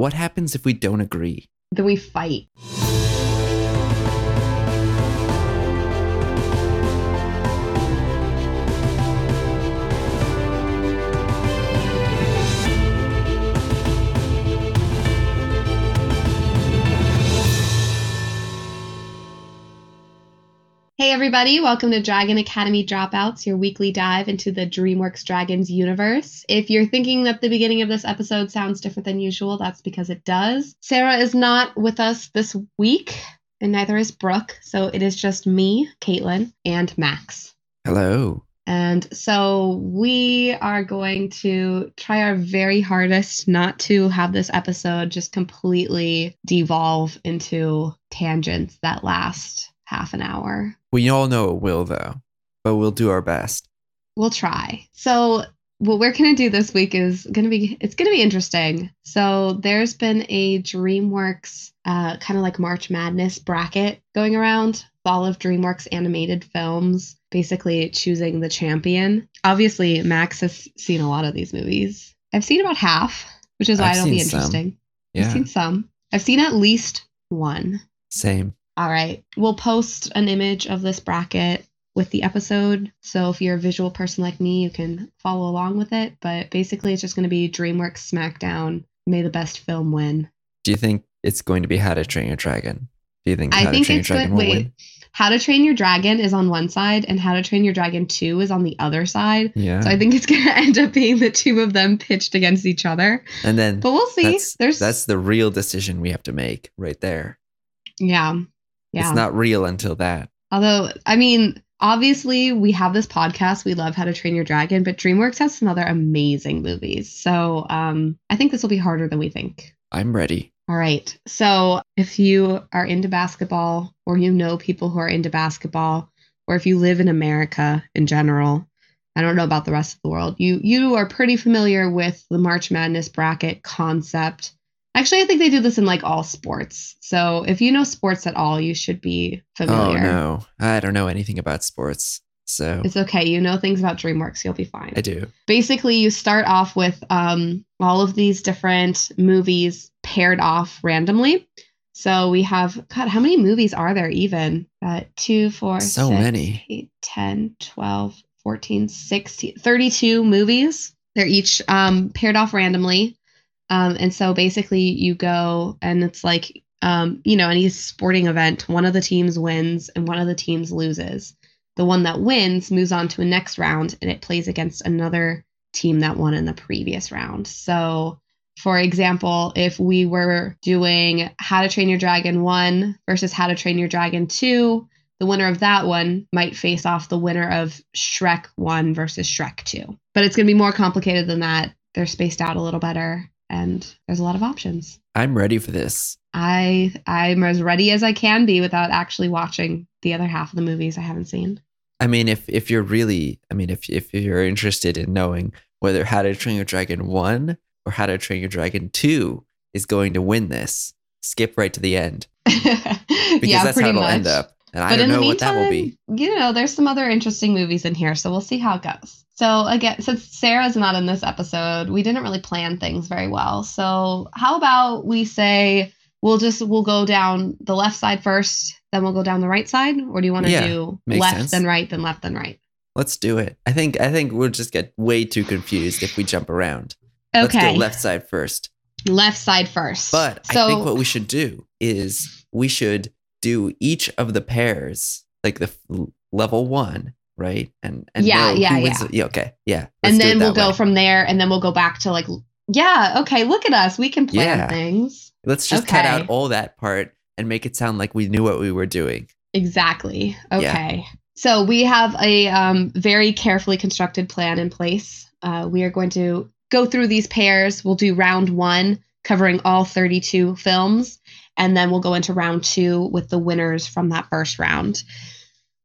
what happens if we don't agree? Then we fight. Hey, everybody, welcome to Dragon Academy Dropouts, your weekly dive into the DreamWorks Dragons universe. If you're thinking that the beginning of this episode sounds different than usual, that's because it does. Sarah is not with us this week, and neither is Brooke, so it is just me, Caitlin, and Max. Hello. And so we are going to try our very hardest not to have this episode just completely devolve into tangents that last half an hour. We all know it will, though, but we'll do our best. We'll try. So what we're gonna do this week is gonna be it's gonna be interesting. So there's been a DreamWorks uh, kind of like March Madness bracket going around. All of DreamWorks animated films, basically choosing the champion. Obviously, Max has seen a lot of these movies. I've seen about half, which is why I've it'll be seen some. interesting. Yeah. I've seen some. I've seen at least one. Same. All right. We'll post an image of this bracket with the episode. So if you're a visual person like me, you can follow along with it. But basically, it's just going to be DreamWorks SmackDown. May the best film win. Do you think it's going to be How to Train Your Dragon? Do you think I How think to Train it's Your Dragon good. will Wait. win? How to Train Your Dragon is on one side, and How to Train Your Dragon 2 is on the other side. Yeah. So I think it's going to end up being the two of them pitched against each other. and then But we'll see. that's, There's that's the real decision we have to make right there. yeah. Yeah. It's not real until that. Although, I mean, obviously, we have this podcast. We love How to Train Your Dragon, but DreamWorks has some other amazing movies. So um, I think this will be harder than we think. I'm ready. All right. So if you are into basketball, or you know people who are into basketball, or if you live in America in general, I don't know about the rest of the world. You you are pretty familiar with the March Madness bracket concept. Actually, I think they do this in like all sports. So if you know sports at all, you should be familiar. Oh, no. I don't know anything about sports. So It's okay. You know things about DreamWorks. You'll be fine. I do. Basically, you start off with um, all of these different movies paired off randomly. So we have, God, how many movies are there even? Uh, two, four, So six, many. eight, 10, 12, 14, 16, 32 movies. They're each um, paired off randomly. Um, and so basically, you go and it's like, um, you know, any sporting event, one of the teams wins and one of the teams loses. The one that wins moves on to a next round and it plays against another team that won in the previous round. So, for example, if we were doing How to Train Your Dragon 1 versus How to Train Your Dragon 2, the winner of that one might face off the winner of Shrek 1 versus Shrek 2. But it's going to be more complicated than that. They're spaced out a little better and there's a lot of options. I'm ready for this. I I'm as ready as I can be without actually watching the other half of the movies I haven't seen. I mean, if if you're really, I mean, if if you're interested in knowing whether How to Train Your Dragon one or How to Train Your Dragon two is going to win this, skip right to the end because yeah, that's how it'll much. end up. And I but don't in the know meantime, what that will be. you know, there's some other interesting movies in here, so we'll see how it goes. So again, since Sarah's not in this episode, we didn't really plan things very well. So how about we say we'll just we'll go down the left side first, then we'll go down the right side, or do you want to Yeah, do left sense. then right then left then right? Let's do it. I think I think we'll just get way too confused if we jump around. Let's Okay, go left side first. left side first. But so I think what we should do is we should do each of the pairs, like the level one, right? And and Yeah, yeah, wins. Yeah. Okay. Yeah. and then we'll that go from there and then we'll go back to like yeah okay look at us we can plan Yeah. things Let's just cut out all that part and make it sound like we knew what we were doing. exactly Yeah. okay so we have a um, very carefully constructed plan in place uh, we are going to go through these pairs we'll do round one covering all 32 films and then we'll go into round two with the winners from that first round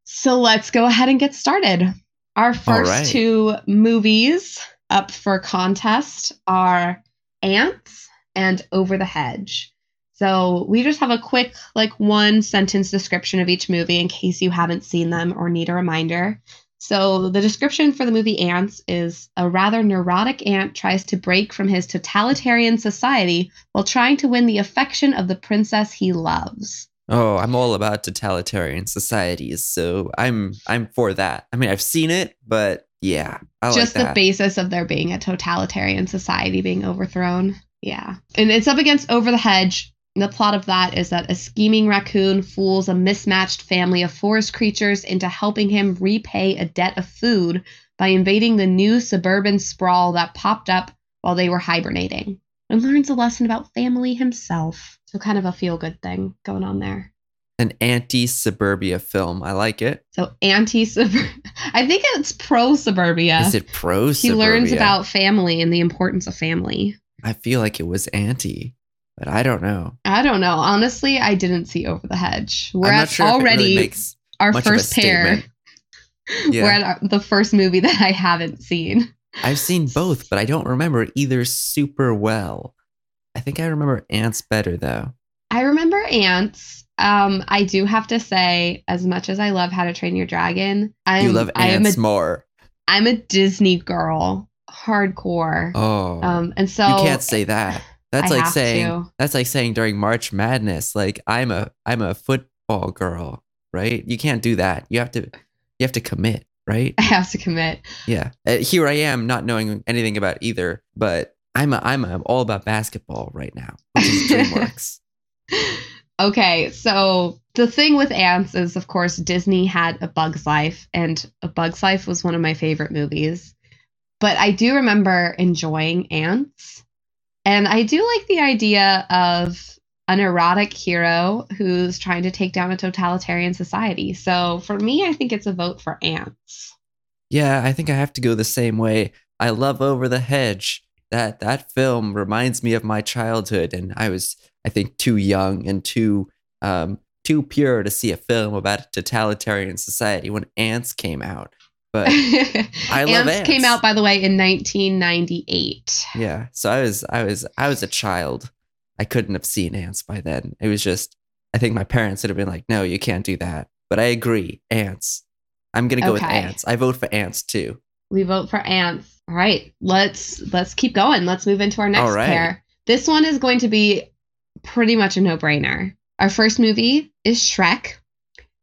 so let's go ahead and get started our first right. two movies up for contest are Antz and over the hedge so we just have a quick like one sentence description of each movie in case you haven't seen them or need a reminder So the description for the movie Antz is a rather neurotic ant tries to break from his totalitarian society while trying to win the affection of the princess he loves. Oh, I'm all about totalitarian societies, so I'm I'm for that. I mean, I've seen it, but yeah, I Just like the basis of there being a totalitarian society being overthrown. Yeah. And it's up against Over the Hedge. The plot of that is that a scheming raccoon fools a mismatched family of forest creatures into helping him repay a debt of food by invading the new suburban sprawl that popped up while they were hibernating and learns a lesson about family himself. So, kind of a feel good thing going on there. An anti-suburbia film. I like it. So, anti suburb. I think it's pro suburbia. Is it pro? He learns about family and the importance of family. I feel like it was anti, but I don't know. I don't know. Honestly, I didn't see Over the Hedge. We're at sure already really our much of a first pair. statement. Yeah. We're at the first movie that I haven't seen. I've seen both, but I don't remember either super well. I think I remember Antz better though. I remember Antz. Um, I do have to say, as much as I love How to Train Your Dragon, I'm you love I am Antz a more. I'm a Disney girl, hardcore. Oh, Um, and so you can't say that. That's I like saying to. that's like saying during March Madness, like I'm a I'm a football girl, right? You can't do that. You have to you have to commit, right? I have to commit. Yeah. Uh, here I am, not knowing anything about either, but I'm a, I'm a, all about basketball right now, which is DreamWorks. okay, so the thing with Antz is, of course, Disney had A Bug's Life, and A Bug's Life was one of my favorite movies. But I do remember enjoying Antz. And I do like the idea of an erotic hero who's trying to take down a totalitarian society. So for me, I think it's a vote for Antz. Yeah, I think I have to go the same way. I love Over the Hedge. That that film reminds me of my childhood, and I was, I think, too young and too um, too pure to see a film about a totalitarian society when Antz came out. But I love Antz came out, by the way, in 1998. yeah, so I was I was I was a child. I couldn't have seen Antz by then. It was just I think my parents would have been like, "No, you can't do that." But I agree, Antz. I'm gonna go with Antz. I vote for Antz too. We vote for Antz. All right, let's let's keep going. Let's move into our next right. pair. This one is going to be pretty much a no-brainer. Our first movie is Shrek.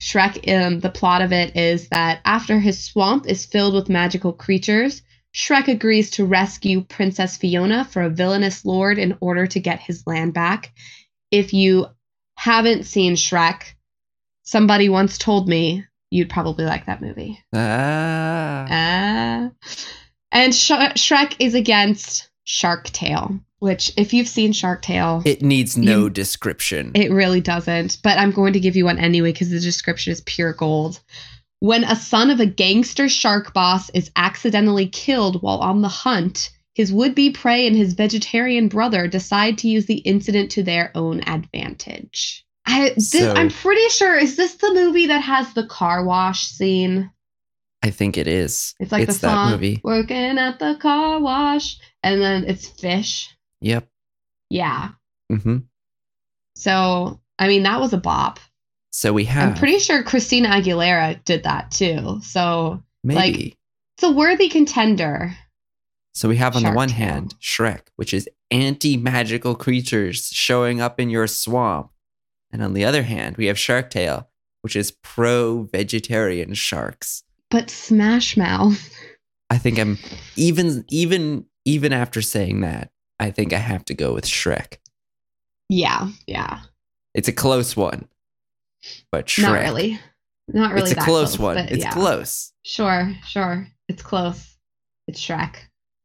Shrek, um, the plot of it is that after his swamp is filled with magical creatures, Shrek agrees to rescue Princess Fiona for a villainous lord in order to get his land back. If you haven't seen Shrek, somebody once told me you'd probably like that movie. Ah, Ah. And Sh- Shrek is against Shark Tale, which, if you've seen Shark Tale, it, needs no You- description. It really doesn't. But I'm going to give you one anyway because the description is pure gold. When a son of a gangster shark boss is accidentally killed while on the hunt, his would be prey and his vegetarian brother decide to use the incident to their own advantage. I, this, So- I'm pretty sure, is this the movie that has the car wash scene? I think it is. It's like it's the that song movie. "Working at the car wash," and then it's fish. Yep. Yeah. Mm-hmm. So I mean, that was a bop. So we have I'm pretty sure Christina Aguilera did that too. So maybe. it's a worthy contender. so we have on the one Tale. hand Shrek, which is anti-magical creatures showing up in your swamp, and on the other hand we have Shark Tale, which is pro-vegetarian sharks. But Smash Mouth. I think I'm even even even after saying that, I think I have to go with Shrek. Yeah, yeah. It's a close one, but Shrek. Not really. Not really. it's a that close, one. It's yeah. close. Sure, sure. It's close. It's Shrek.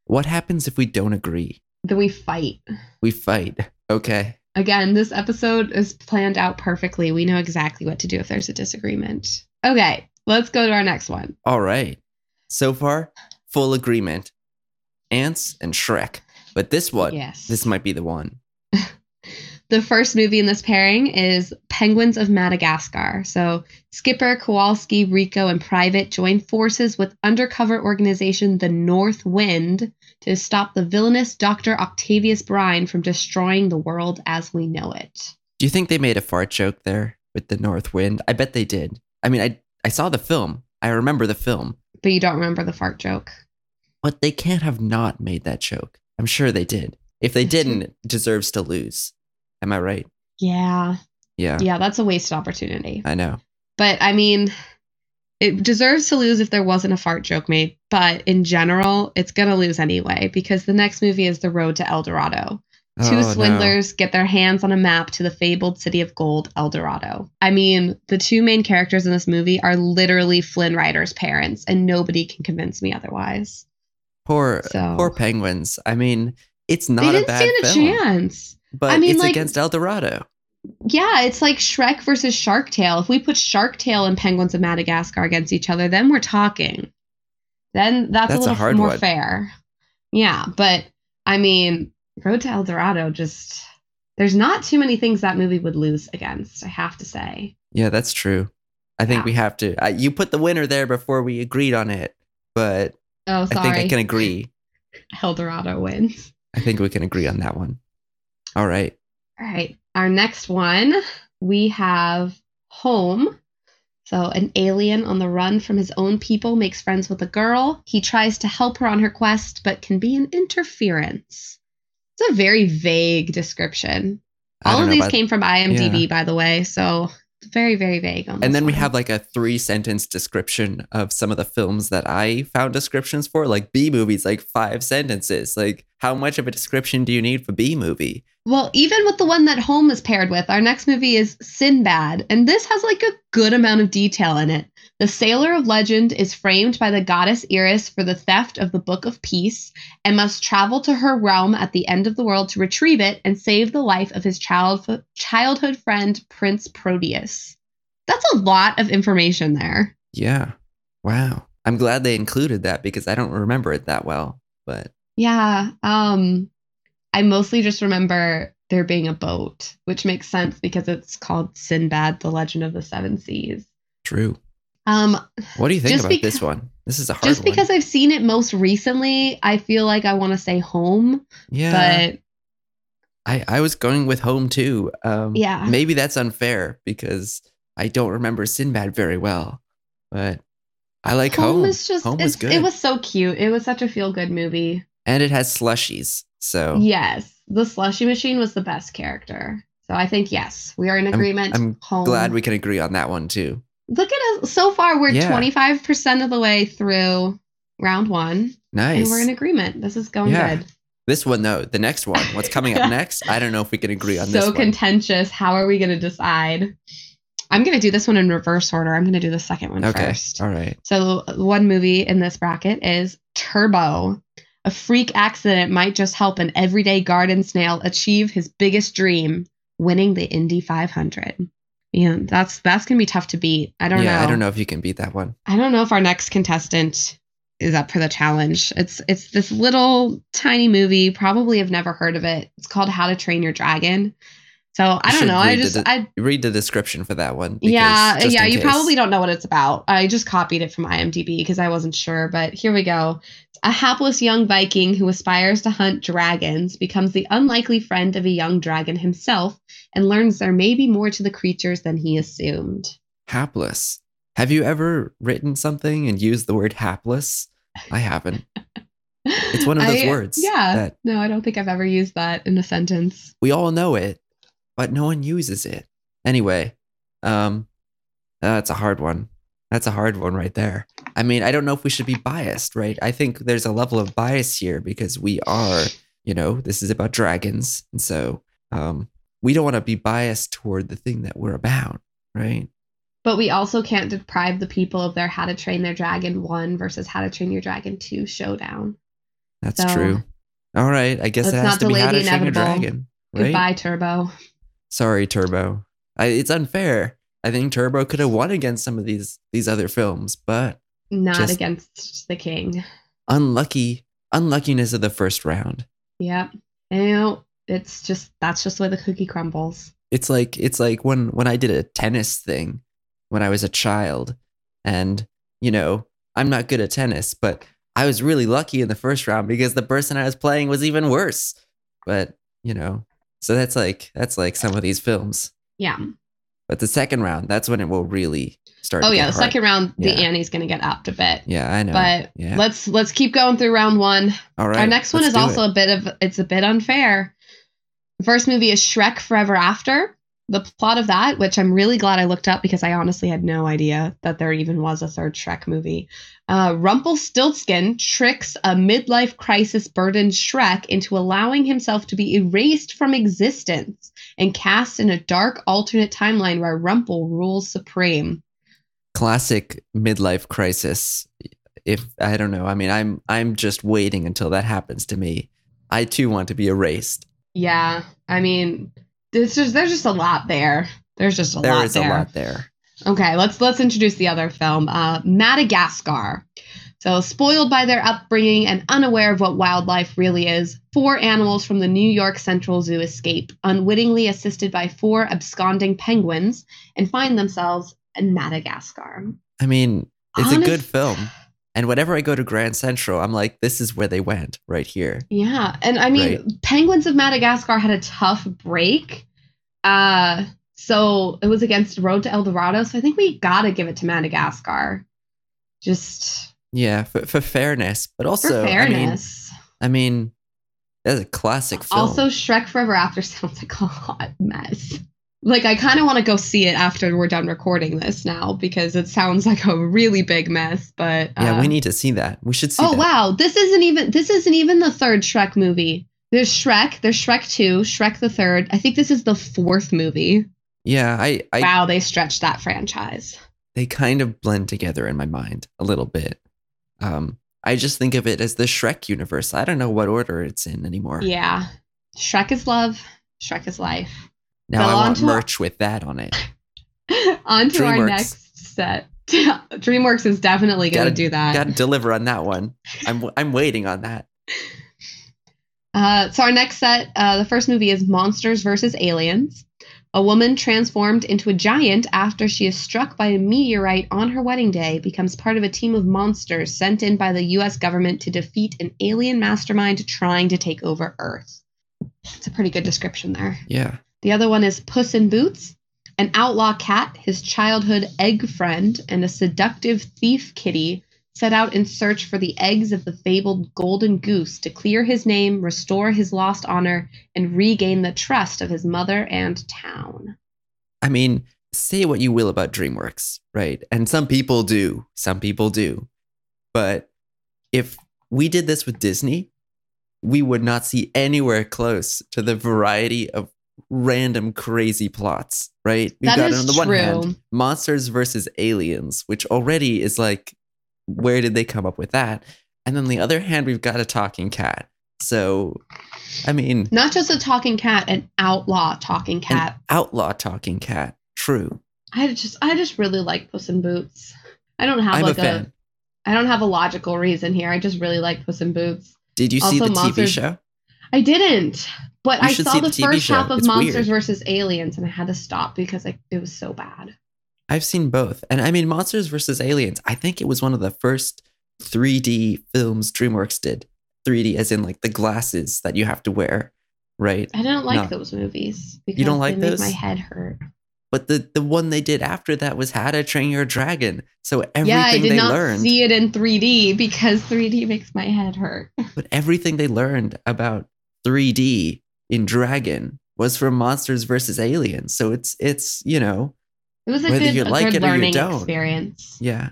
What happens if we don't agree? Then we fight. We fight. Okay. Again, this episode is planned out perfectly. We know exactly what to do if there's a disagreement. Okay, let's go to our next one. All right. So far, full agreement. Antz and Shrek. But this one, Yes. this might be the one. The first movie in this pairing is Penguins of Madagascar. So Skipper, Kowalski, Rico, and Private join forces with undercover organization the North Wind to stop the villainous Dr. Octavius Brine from destroying the world as we know it. Do you think they made a fart joke there with the North Wind? I bet they did. I mean, I I saw the film. I remember the film. but you don't remember the fart joke. But they can't have not made that joke. I'm sure they did. If they didn't, it deserves to lose. Am I right? Yeah. Yeah, Yeah, that's a wasted opportunity. I know. But I mean, it deserves to lose if there wasn't a fart joke made. But in general, it's going to lose anyway because the next movie is The Road to El Dorado. Oh, Two no. swindlers get their hands on a map to the fabled city of gold, El Dorado. I mean, the two main characters in this movie are literally Flynn Rider's parents, and nobody can convince me otherwise. Poor, So- poor penguins. I mean, it's not they a didn't bad stand a film, chance. But I mean, it's like- against El Dorado. Yeah, it's like Shrek versus Shark Tale. If we put Shark Tale and Penguins of Madagascar against each other, then we're talking. Then that's, That's a a little hard more one. fair. Yeah, but I mean, Road to El Dorado just there's not too many things that movie would lose against, I have to say. Yeah, that's true. I think Yeah. we have to. Uh, you put the winner there before we agreed on it, but Oh, I think I can agree. El Dorado wins. I think we can agree on that one. All right. All right. Our next one, we have Home. So, an alien on the run from his own people makes friends with a girl. He tries to help her on her quest, but can be an interference. It's a very vague description. All of these about- came from IMDb, by the way. So, very, very vague on And then we have like a three sentence description of some of the films that I found descriptions for, like Bee Movie's, like five sentences. Like, how much of a description do you need for Bee Movie? Well, even with the one that Home is paired with, our next movie is Sinbad, and this has like a good amount of detail in it. The sailor of legend is framed by the goddess Eris for the theft of the Book of Peace and must travel to her realm at the end of the world to retrieve it and save the life of his child- childhood friend, Prince Proteus. That's a lot of information there. Yeah. Wow. I'm glad they included that because I don't remember it that well. But Yeah. Um I mostly just remember there being a boat, which makes sense because it's called Sinbad, the Legend of the Seven Seas. true. Um What do you think about beca- this one? This is a hard one. just one. because I've seen it most recently, I feel like I want to say home, yeah. but I, I was going with home too. Um, Yeah. Maybe that's unfair because I don't remember Sinbad very well, but I like home. is just home was good, it was so cute. It was such a feel good movie. and it has slushies. So Yes. The slushy machine was the best character. So I think yes, we are in agreement. I'm home. glad we can agree on that one too. Look at us so far we're Yeah. 25% of the way through round one. Nice. And we're in agreement. This is going Yeah. good. this one though, the next one, what's coming up next? I don't know if we can agree on so this So contentious. How are we going to decide? I'm going to do this one in reverse order. I'm going to do the second one okay. first. All right. So, one movie in this bracket is Turbo. A freak accident might just help an everyday garden snail achieve his biggest dream, winning the Indy 500. Yeah, that's that's gonna be tough to beat. I don't know. yeah, know. I don't know if you can beat that one. I don't know if our next contestant is up for the challenge. It's it's this little tiny movie. Probably have never heard of it. It's called How to Train Your Dragon. So I don't know. I the just I Read the description for that one. because- yeah yeah you case. probably don't know what it's about. I just copied it from IMDb because I wasn't sure. But here we go. A hapless young Viking who aspires to hunt dragons becomes the unlikely friend of a young dragon himself and learns there may be more to the creatures than he assumed. hapless. Have you ever written something and used the word hapless? I haven't. It's one of those I- words Yeah. that- no, I don't think I've ever used that in a sentence. We all know it, but no one uses it. Anyway, um, that's a hard one. That's a hard one right there. I mean, I don't know if we should be biased, right? I think there's a level of bias here because we are, you know, this is about dragons. And so um, we don't want to be biased toward the thing that we're about, right? But we also can't deprive the people of their How to Train Their Dragon 1 versus How to Train Your Dragon 2 showdown. That's So, true. All right. I guess it has to be How to Train Your. Dragon. Right? Goodbye, Turbo. Sorry, Turbo. I, it's unfair. I think Turbo could have won against some of these these other films, but Not against the king. unlucky unluckiness of the first round. Yep. You know, it's just that's just where the cookie crumbles. It's like it's like when when I did a tennis thing when I was a child, and you know I'm not good at tennis, but I was really lucky in the first round because the person I was playing was even worse. But you know, so that's like that's like some of these films. Yeah. But the second round, that's when it will really start. Oh yeah, the hard. second round, the Yeah. Annie's gonna get upped a bit. Yeah, I know. But yeah. let's let's keep going through round one. All right. Our next one is also it. a bit of it's a bit unfair. The first movie is Shrek Forever After. The plot of that, which I'm really glad I looked up because I honestly had no idea that there even was a third Shrek movie. Uh, Rumpelstiltskin tricks a midlife crisis burdened Shrek into allowing himself to be erased from existence and cast in a dark alternate timeline where Rumpel rules supreme. classic midlife crisis. If I don't know, I mean, I'm I'm just waiting until that happens to me. I too want to be erased. Yeah, I mean, there's just there's just a lot there. There's just a There lot is there. a lot there. Okay, let's let's introduce the other film, uh, Madagascar. So, spoiled by their upbringing and unaware of what wildlife really is, four animals from the New York Central Zoo escape, unwittingly assisted by four absconding penguins, and find themselves in Madagascar. I mean, it's a good film. And whenever I go to Grand Central, I'm like, this is where they went, right here. Yeah, and I mean, Right. Penguins of Madagascar had a tough break. Uh, so it was against Road to El Dorado. So I think we gotta give it to Madagascar. Just Yeah, for, for fairness, but for also, fairness. I mean, I mean, that's a classic film. Also, Shrek Forever After sounds like a hot mess. Like, I kind of want to go see it after we're done recording this now because it sounds like a really big mess. But yeah, uh, we need to see that. We should see Oh that. wow, this isn't even this isn't even the third Shrek movie. There's Shrek, there's Shrek Two, Shrek the Third. I think this is the fourth movie. Yeah, I, I wow, they stretched that franchise. they kind of blend together in my mind a little bit. Um, I just think of it as the Shrek universe. I don't know what order it's in anymore. Yeah, Shrek is love, Shrek is life. Now Well, I want to our- merch with that on it. On to our next set. DreamWorks is definitely going to do that. Got to deliver on that one. I'm I'm waiting on that. Uh, so our next set, uh, the first movie is Monsters versus Aliens. A woman transformed into a giant after she is struck by a meteorite on her wedding day becomes part of a team of monsters sent in by the U.S. government to defeat an alien mastermind trying to take over Earth. It's a pretty good description there. Yeah. The other one is Puss in Boots. An outlaw cat, his childhood egg friend, and a seductive thief kitty set out in search for the eggs of the fabled golden goose to clear his name, restore his lost honor, and regain the trust of his mother and town. I mean, say what you will about DreamWorks, right? And some people do. Some people do. But if we did this with Disney, we would not see anywhere close to the variety of random crazy plots, right? We've That got is on the one hand monsters versus aliens, which already is like, where did they come up with that? And on the other hand, we've got a talking cat. So, I mean, Not just a talking cat, an outlaw talking an cat. outlaw talking cat. True. I just I just really like Puss in Boots. I don't have I'm like a. I don't have a logical reason here. I just really like Puss in Boots. Did you see Also, the TV monsters- show? I didn't, but You I saw the, the first show. half of It's Monsters weird. versus Aliens, and I had to stop because like it was so bad. I've seen both. And I mean, Monsters versus Aliens, I think it was one of the first 3D films DreamWorks did. 3D, as in like the glasses that you have to wear, right? I don't like No. those movies because don't like those? my head hurt. But the, the one they did after that was How to Train Your Dragon. So everything yeah, I did they not learned, see it in 3D because 3D makes my head hurt. but everything they learned about 3D in Dragon was from Monsters versus Aliens. So it's it's you know It was a Whether good, you a like good it or you learning don't. experience. yeah,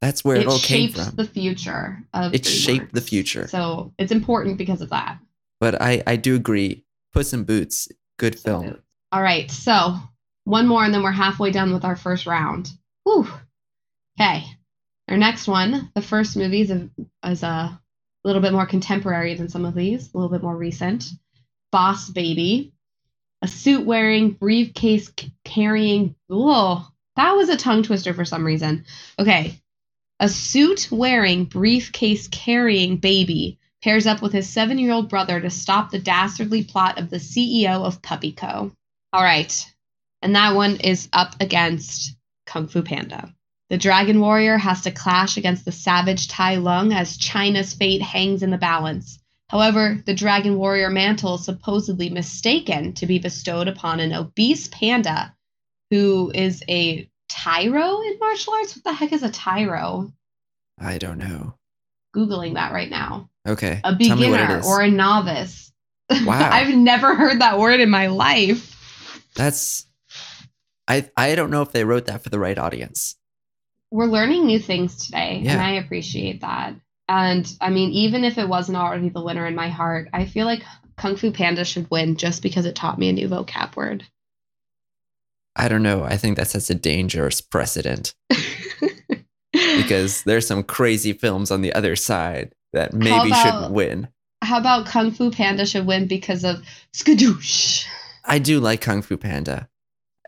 that's where it, it all came shaped from. the future of It shaped the future. So it's important because of that. But I I do agree. Puss in Boots, good film. All right, so one more, and then we're halfway done with our first round. Whew. Okay, our next one, the first movie is a, is a little bit more contemporary than some of these, a little bit more recent. Boss Baby, a suit wearing, briefcase carrying. Whoa, that was a tongue twister for some reason. Okay, a suit wearing, briefcase carrying baby pairs up with his seven year old brother to stop the dastardly plot of the CEO of Puppy Co. All right. And that one is up against Kung Fu Panda. The Dragon Warrior has to clash against the savage Tai Lung as China's fate hangs in the balance. However, the Dragon Warrior mantle is supposedly mistaken to be bestowed upon an obese panda who is a tyro in martial arts? What the heck is a tyro? I don't know. Googling that right now. Okay. A tell me what it beginner or a novice. Wow. I've never heard that word in my life. That's I I don't know if they wrote that for the right audience. We're learning new things today, and I appreciate that. And I mean, even if it wasn't already the winner in my heart, I feel like Kung Fu Panda should win just because it taught me a new vocab word. I don't know. I think that sets a dangerous precedent because there's some crazy films on the other side that maybe about- shouldn't win. How about Kung Fu Panda should win because of skadoosh? I do like Kung Fu Panda.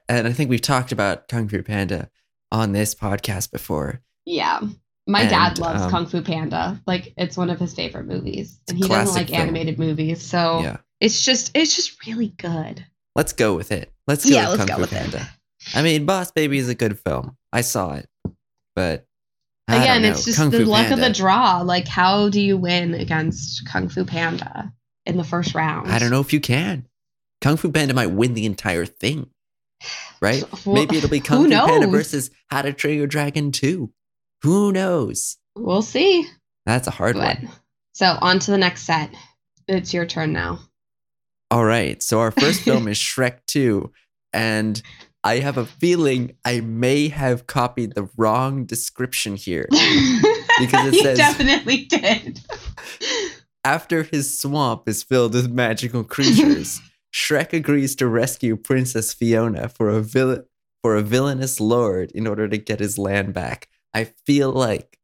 And I think we've talked about Kung Fu Panda on this podcast before. Yeah. My dad loves um, Kung Fu Panda. Like it's one of his favorite movies. And he doesn't like film. animated movies. So Yeah. it's just it's just really good. Let's go with it. Let's go Yeah, with let's Kung go Fu with it. Panda. I mean, Boss Baby is a good film. I saw it. But I Again, it's just Kung the Fu luck of the draw. Like how do you win against Kung Fu Panda in the first round? I don't know if you can. Kung Fu Panda might win the entire thing. Right? Well, Maybe it'll be Kung Fu Panda versus How to Train Your Dragon 2. Who knows? We'll see. That's a hard But one. so on to the next set. It's your turn now. All right. So our first film is Shrek 2. And I have a feeling I may have copied the wrong description here. Because it you says- definitely did. After his swamp is filled with magical creatures, Shrek agrees to rescue Princess Fiona for a villain for a villainous lord in order to get his land back. I feel like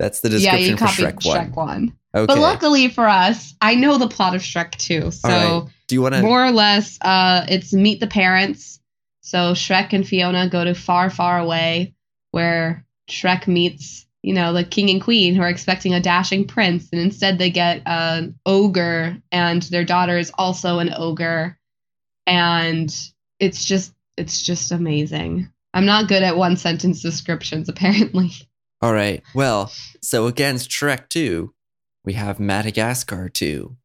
that's the yeah, description you for copied Shrek 1. Shrek 1. Okay. But luckily for us, I know the plot of Shrek 2. So right. Do you want to more or less, uh, it's meet the parents. So Shrek and Fiona go to far, far away where Shrek meets, you know, the king and queen who are expecting a dashing prince. And instead they get an ogre and their daughter is also an ogre. And it's just, it's just amazing. I'm not good at one sentence descriptions, apparently. All right. Well, so against Shrek 2, we have Madagascar 2.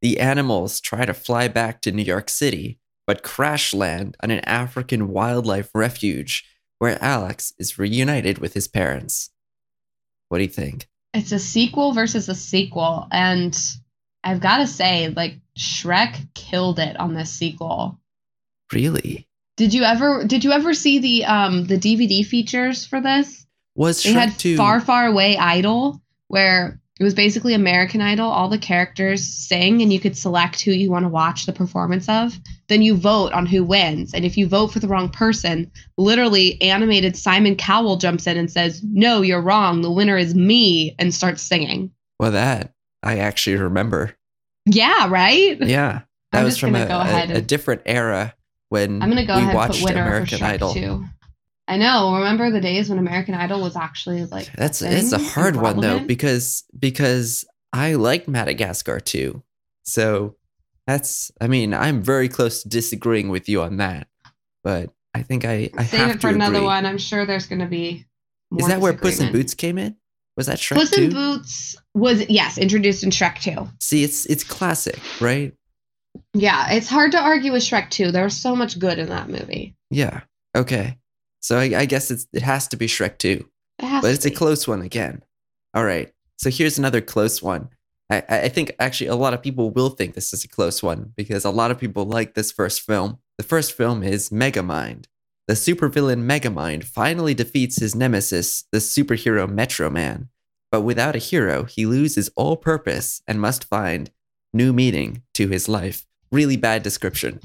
The animals try to fly back to New York City, but crash land on an African wildlife refuge where Alex is reunited with his parents. What do you think? it's a sequel versus a sequel and i've got to say like shrek killed it on this sequel Really? Did you ever did you ever see the um the dvd features for this Was they Shrek had 2 far far away idol where it was basically american idol all the characters sing and you could select who you want to watch the performance of then you vote on who wins and if you vote for the wrong person literally animated simon cowell jumps in and says no you're wrong the winner is me and starts singing Well, that I actually remember. Yeah, right? Yeah. That I'm was from a, go a- a different era when I'm gonna go we ahead and watched put winner American for Shrek Idol. too. I know. Remember the days when American Idol was actually like That's it's a hard one though because because I like Madagascar too. So that's I mean I'm very close to disagreeing with you on that, but I think I I Save have it to for another agree. one. I'm sure there's gonna be. Is that where Puss in. Boots came in? Was that Shrek Puss in Boots was yes introduced in Shrek 2. See, it's it's classic, right? Yeah, it's hard to argue with Shrek 2. There was so much good in that movie. Yeah. Okay. So I, I guess it's it has to be Shrek 2. It has but it's a close one again. All right. So here's another close one. I, I I think actually a lot of people will think this is a close one because a lot of people like this first film. The first film is Megamind. The supervillain Megamind finally defeats his nemesis, the superhero Metro Man. But without a hero, he loses all purpose and must find new meaning to his life. Really bad description,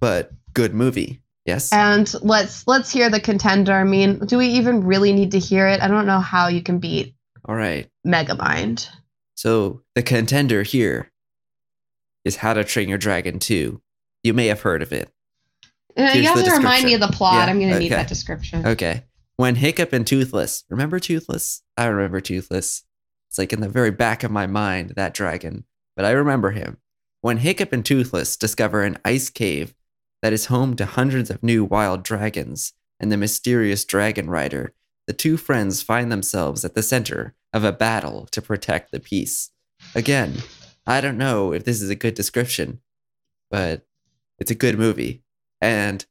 but good movie. Yes. And let's let's hear the contender. I mean, do we even really need to hear it? I don't know how you can beat All right. Megamind. So the contender here is How to Train Your Dragon 2. You may have heard of it. Uh, you have to remind me of the plot. Yeah, I'm gonna need that description. Okay. When Hiccup and Toothless, remember Toothless? I remember Toothless. It's like in the very back of my mind, that dragon, but I remember him. When Hiccup and Toothless discover an ice cave that is home to hundreds of new wild dragons and the mysterious dragon rider, the two friends find themselves at the center of a battle to protect the peace. Again, I don't know if this is a good description, but it's a good movie. And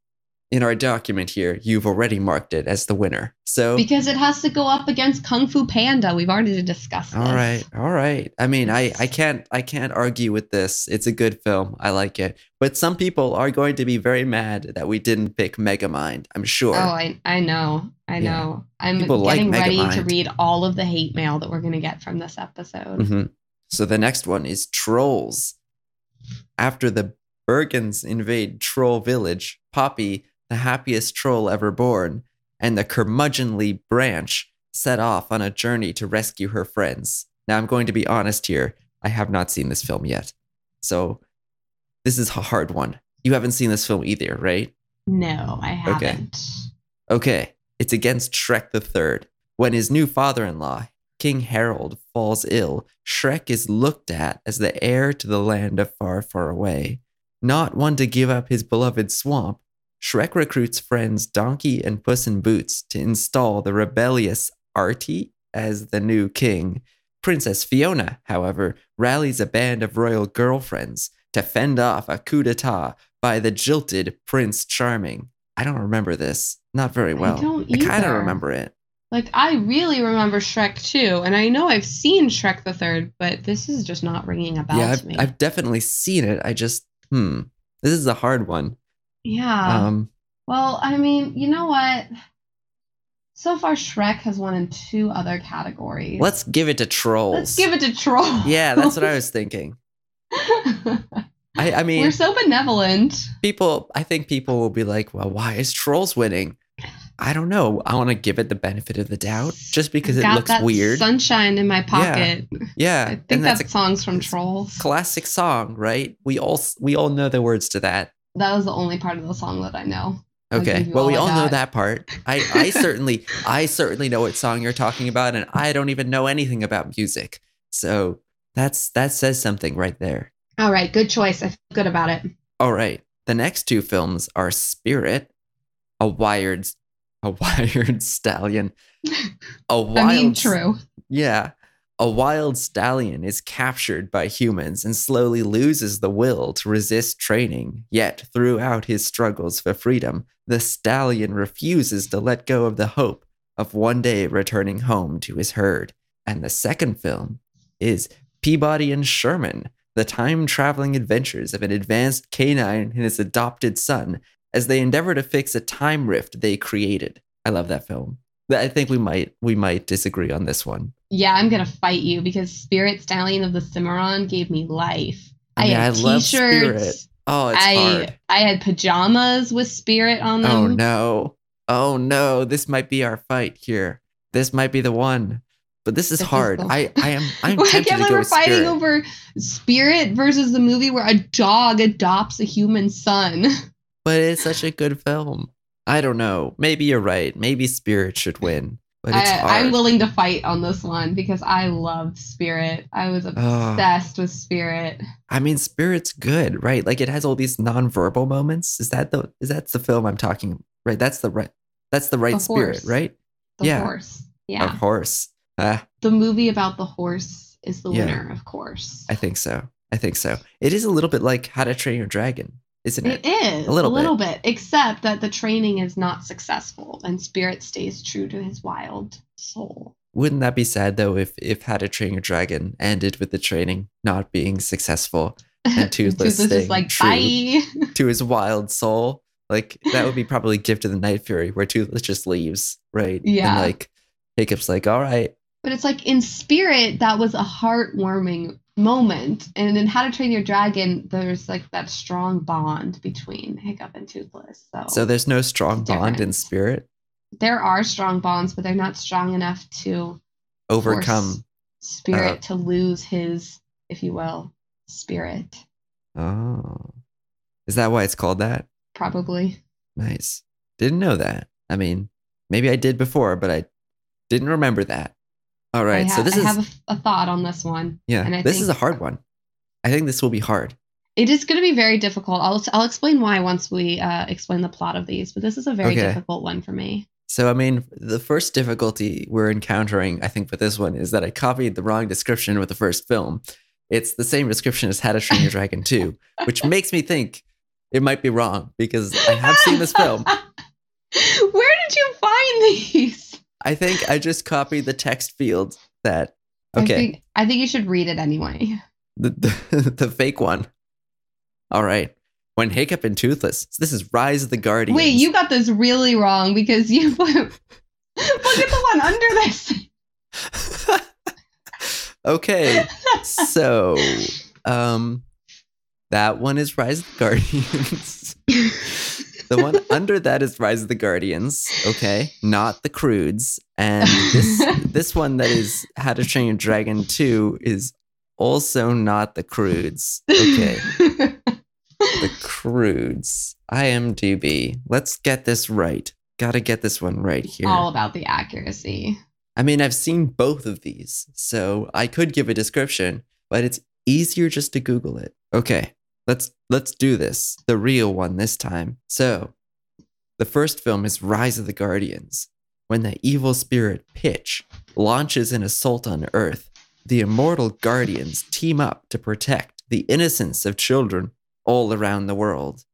in our document here, you've already marked it as the winner. So Because it has to go up against Kung Fu Panda. We've already discussed this. all right, all right. I mean, I I can't I can't argue with this. It's a good film. I like it. But some people are going to be very mad that we didn't pick Megamind. I'm sure. Oh, I I know. I Yeah. know. I'm People like getting ready to read all of the hate mail that we're going to get from this episode. Mhm. So the next one is Trolls. After the Bergens invade Troll Village, Poppy, the happiest troll ever born, and the curmudgeonly branch set off on a journey to rescue her friends. Now, I'm going to be honest here. I have not seen this film yet. So this is a hard one. You haven't seen this film either, right? No, I haven't. Okay, it's against Shrek the Third. When his new father-in-law, King Harold, falls ill, Shrek is looked at as the heir to the land of far, far away. Not one to give up his beloved swamp, Shrek recruits friends Donkey and Puss in Boots to install the rebellious Artie as the new king. Princess Fiona, however, rallies a band of royal girlfriends to fend off a coup d'etat by the jilted Prince Charming. I don't remember this. Not very well. don't I kind of remember it. Like I really remember Shrek 2, and I know I've seen Shrek the Third, but this is just not ringing a bell yeah, to I've, me. I've definitely seen it. I just, hmm. This is a hard one. Yeah. Um, well, I mean, you know what? So far, Shrek has won in two other categories. let's give it to Trolls. Let's give it to Troll. Yeah, that's what I was thinking. I, I mean, We're so benevolent. people i think people will be like well why is trolls winning i don't know i want to give it the benefit of the doubt just because it looks that weird sunshine in my pocket. yeah I think and that's that a song's from Trolls. classic song right we all we all know the words to that That was the only part of the song that I know. Okay well we all I know that part i i certainly i certainly know what song you're talking about and i don't even know anything about music so that's that says something right there All right, good choice. I feel good about it. all right the next two films are spirit a wired a wired stallion a wild I mean, true. Yeah. A wild stallion is captured by humans and slowly loses the will to resist training. Yet, throughout his struggles for freedom, the stallion refuses to let go of the hope of one day returning home to his herd. And the second film is Peabody and Sherman, the time traveling adventures of an advanced canine and his adopted son as they endeavor to fix a time rift they created. I love that film. I think we might we might disagree on this one. Yeah, I'm gonna fight you because Spirit Stallion of the Cimarron gave me life. I mean, had I love t-shirts. Spirit. Oh, it's I hard. I had pajamas with Spirit on them. Oh no. Oh no. This might be our fight here. This might be the one. But this is This is hard. the- I I am I'm I tempted can't to go we're fighting Spirit. over Spirit versus the movie where a dog adopts a human son. but it's such a good film. I don't know. Maybe you're right. Maybe Spirit should win. But I. I'm willing to fight on this one because I loved Spirit. I was Oh. obsessed with Spirit. I mean, Spirit's good, right? Like it has all these non-verbal moments. Is that the is that the film I'm talking? Right. That's the right. That's the right The spirit, horse. right? The Yeah. horse. Yeah. Of course. Ah, The movie about the horse is the Yeah. winner, of course. I think so. I think so. It is a little bit like How to Train Your Dragon, isn't it? It is A little a little bit. except that the training is not successful, and Spirit stays true to his wild soul. Wouldn't that be sad though if if How to Train Your Dragon ended with the training not being successful And Toothless is like true. to his wild soul? Like that would be probably Gift of the Night Fury, where Toothless just leaves, right? Yeah. And like Hiccup's like, all right, But it's like in Spirit, that was a heartwarming moment, and in How to Train Your Dragon, there's like that strong bond between Hiccup and Toothless. So, so there's no strong bond in spirit. there are strong bonds, but they're not strong enough to Overcome. Spirit uh, to lose his, if you will, spirit. Oh. Is that why it's called that? Probably. Nice. Didn't know that. I mean, maybe I did before, but I didn't remember that. All right. I, so ha- this I is have a, a thought on this one. yeah. and I This is a hard one. I think this will be hard. It is going to be very difficult. I'll I'll explain why once we uh, explain the plot of these. But this is a very Okay. difficult one for me. So I mean, the first difficulty we're encountering, I think, with this one is that I copied the wrong description with the first film. It's the same description as How to Train Your Dragon 2, which makes me think it might be wrong because I have seen this film Where did you find these? I think I just copied the text field that I okay. think, I think you should read it anyway. The, the the fake one. All right. When Hiccup and Toothless. So this is Rise of the Guardians. Wait, you got this really wrong because you put. Look at the one under this. okay. So, um that one is Rise of the Guardians. The one under that is Rise of the Guardians, okay? Not the Croods. And this this one that is How to Train Your Dragon 2 is also not the Croods. Okay. The Croods. IMDb. Let's get this right. Gotta get this one right here. All about the accuracy. I mean, I've seen both of these, so I could give a description, but it's easier just to Google it. Okay, let's let's do this. The real one this time. So, the first film is Rise of the Guardians. When the evil spirit Pitch launches an assault on Earth, the immortal guardians team up to protect the innocence of children all around the world.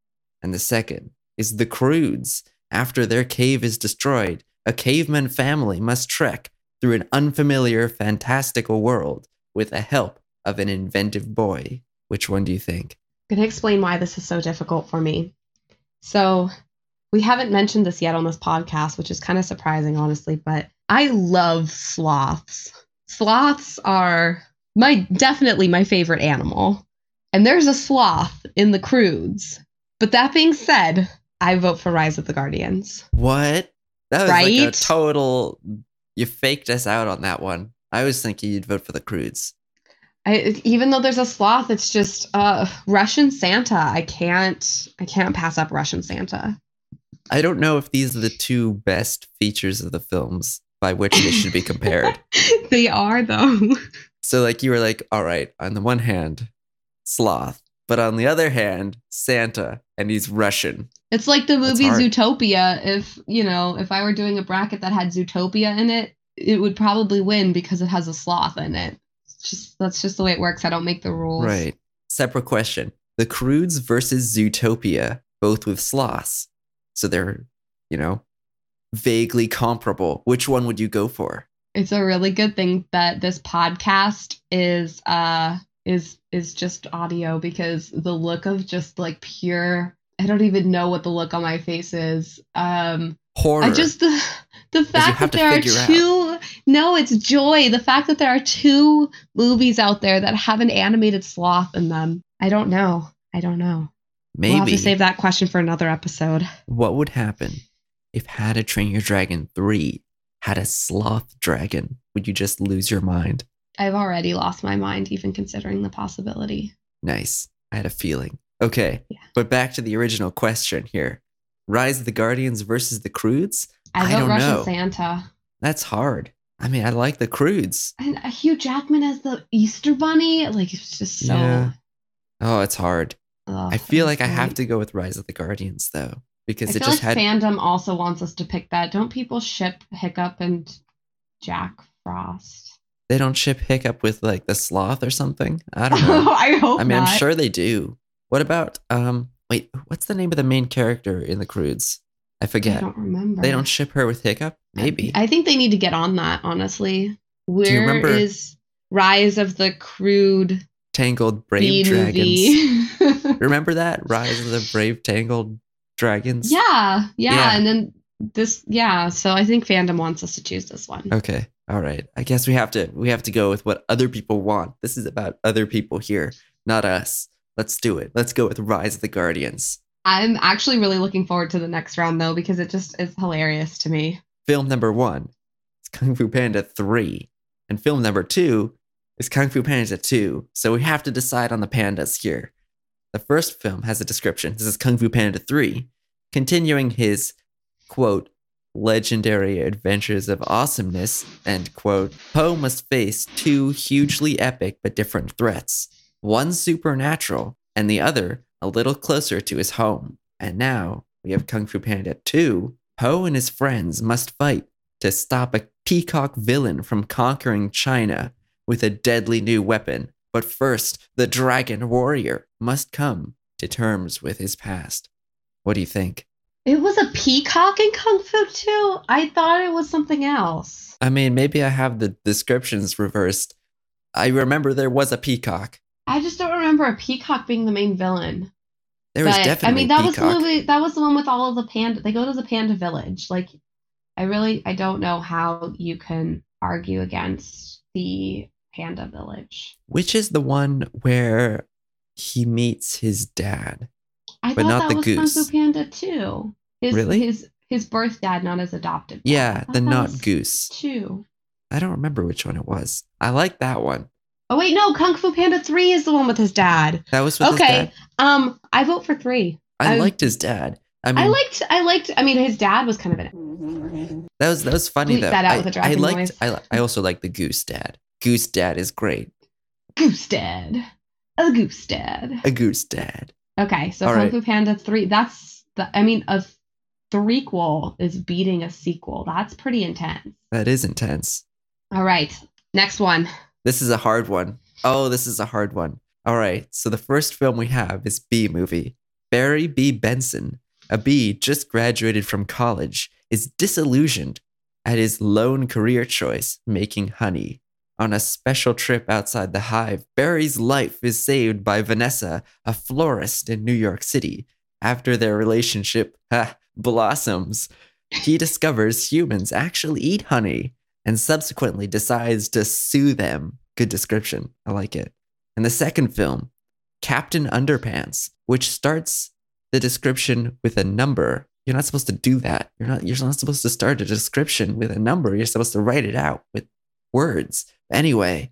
And the second is the Croods. After their cave is destroyed, a caveman family must trek through an unfamiliar, fantastical world with the help of an inventive boy. Which one do you think? I'm gonna explain why this is so difficult for me. So, we haven't mentioned this yet on this podcast, which is kind of surprising, honestly, but I love sloths. Sloths are my definitely my favorite animal. And there's a sloth in the Croods. But that being said, I vote for Rise of the Guardians. What? That was like a Right? total. You faked us out on that one. I was thinking you'd vote for the Croods. I, even though there's a sloth, it's just uh, Russian Santa. I can't I can't pass up Russian Santa. I don't know if these are the two best features of the films by which they should be compared. they are though. So, like, you were like, all right, on the one hand, sloth, but on the other hand, Santa, and he's Russian. It's like the movie. Zootopia. If you know, if I were doing a bracket that had Zootopia in it, it would probably win because it has a sloth in it. Just that's just the way it works. I don't make the rules. Right. Separate question. The Croods versus Zootopia, both with sloths. So they're, you know, vaguely comparable. Which one would you go for? It's a really good thing that this podcast is uh is is just audio because the look of just like pure I don't even know what the look on my face is. Um Horror. I just the fact that there are figure out. two no, it's joy. The fact that there are two movies out there that have an animated sloth in them. I don't know. I don't know. Maybe. We'll have to save that question for another episode. what would happen if How to Train Your Dragon 3 had a sloth dragon? Would you just lose your mind? I've already lost my mind even considering the possibility. Nice. I had a feeling. Okay. Yeah. But back to the original question here Rise of the Guardians versus the Croods? I I don't Russian know. Santa. That's hard. I mean, I like the Croods. And uh, Hugh Jackman as the Easter Bunny, like it's just so. Yeah. Oh, it's hard. Ugh, I feel like I have to go with Rise of the Guardians though, I because feel it just like had. fandom also wants us to pick that. Don't people ship Hiccup and Jack Frost? They don't ship Hiccup with like the sloth or something. I don't know. I hope I mean, not. I'm sure they do. What about um? Wait, what's the name of the main character in the Croods? I forget. I don't remember. They don't ship her with Hiccup. Maybe. I think they need to get on that. Honestly, Where is Rise of the Crude Tangled Brave Dragons. Remember that Rise of the Brave Tangled Dragons? yeah, yeah, Yeah. and then this, yeah. So I think fandom wants us to choose this one. Okay. All right. I guess we have to we have to go with what other people want. This is about other people here, not us. Let's do it. Let's go with Rise of the Guardians. I'm actually really looking forward to the next round though because it just is hilarious to me. Film number one is Kung Fu Panda 3. And film number two is Kung Fu Panda 2. So we have to decide on the pandas here. The first film has a description. This is Kung Fu Panda 3, continuing his quote, legendary adventures of awesomeness, end quote. Po must face two hugely epic but different threats one supernatural, and the other a little closer to his home. And now we have Kung Fu Panda 2. Po and his friends must fight to stop a peacock villain from conquering China with a deadly new weapon. But first, the dragon warrior must come to terms with his past. What do you think? It was a peacock in Kung Fu too. I thought it was something else. I mean, maybe I have the descriptions reversed. I remember there was a peacock. I just don't remember a peacock being the main villain. There was definitely I mean, that was the movie. That was the one with all of the panda. They go to the panda village. Like, I really, I don't know how you can argue against the panda village. Which is the one where he meets his dad? I But thought not that the was Kung goose. Fu Panda too. His, Really? His his birth dad, not his adopted. dad. Yeah, the not goose. Two. I don't remember which one it was. I like that one. Oh wait, no, Kung Fu Panda three is the one with his dad. That was with his okay, um, I vote for three. I, I- liked his dad. I mean, I liked, I liked. I mean, his dad was kind of an. that was that was funny Bleep though. that out I, with a I liked. noise. I I also like the goose dad. Goose dad is great. Goose dad. A goose dad. A goose dad. Okay, so All Kung right. Fu Panda 3, that's the I mean a threequel is beating a sequel. That's pretty intense. That is intense. All right. Next one. This is a hard one. Oh, this is a hard one. All right. So the first film we have is Bee Movie. Barry B. Benson, a bee just graduated from college, is disillusioned at his lone career choice, making honey. On a special trip outside the hive, Barry's life is saved by Vanessa, a florist in New York City. After their relationship ha, blossoms, he discovers humans actually eat honey and subsequently decides to sue them. Good description. I like it. And the second film, Captain Underpants, which starts the description with a number. You're not supposed to do that. You're not you're not supposed to start a description with a number. You're supposed to write it out with words. Anyway,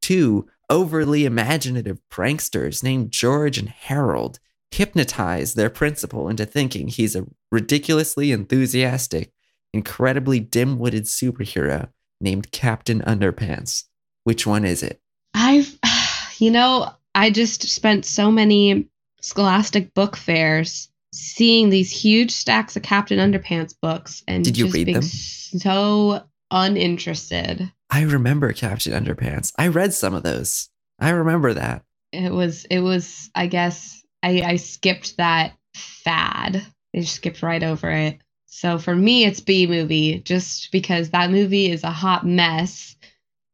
two overly imaginative pranksters named George and Harold hypnotize their principal into thinking he's a ridiculously enthusiastic incredibly dim-witted superhero named Captain Underpants. Which one is it? I've you know, I just spent so many scholastic book fairs seeing these huge stacks of Captain Underpants books and Did you just read being them? so uninterested. I remember Captain Underpants. I read some of those. I remember that. It was it was I guess I I skipped that fad. I just skipped right over it. So for me it's Bee Movie just because that movie is a hot mess.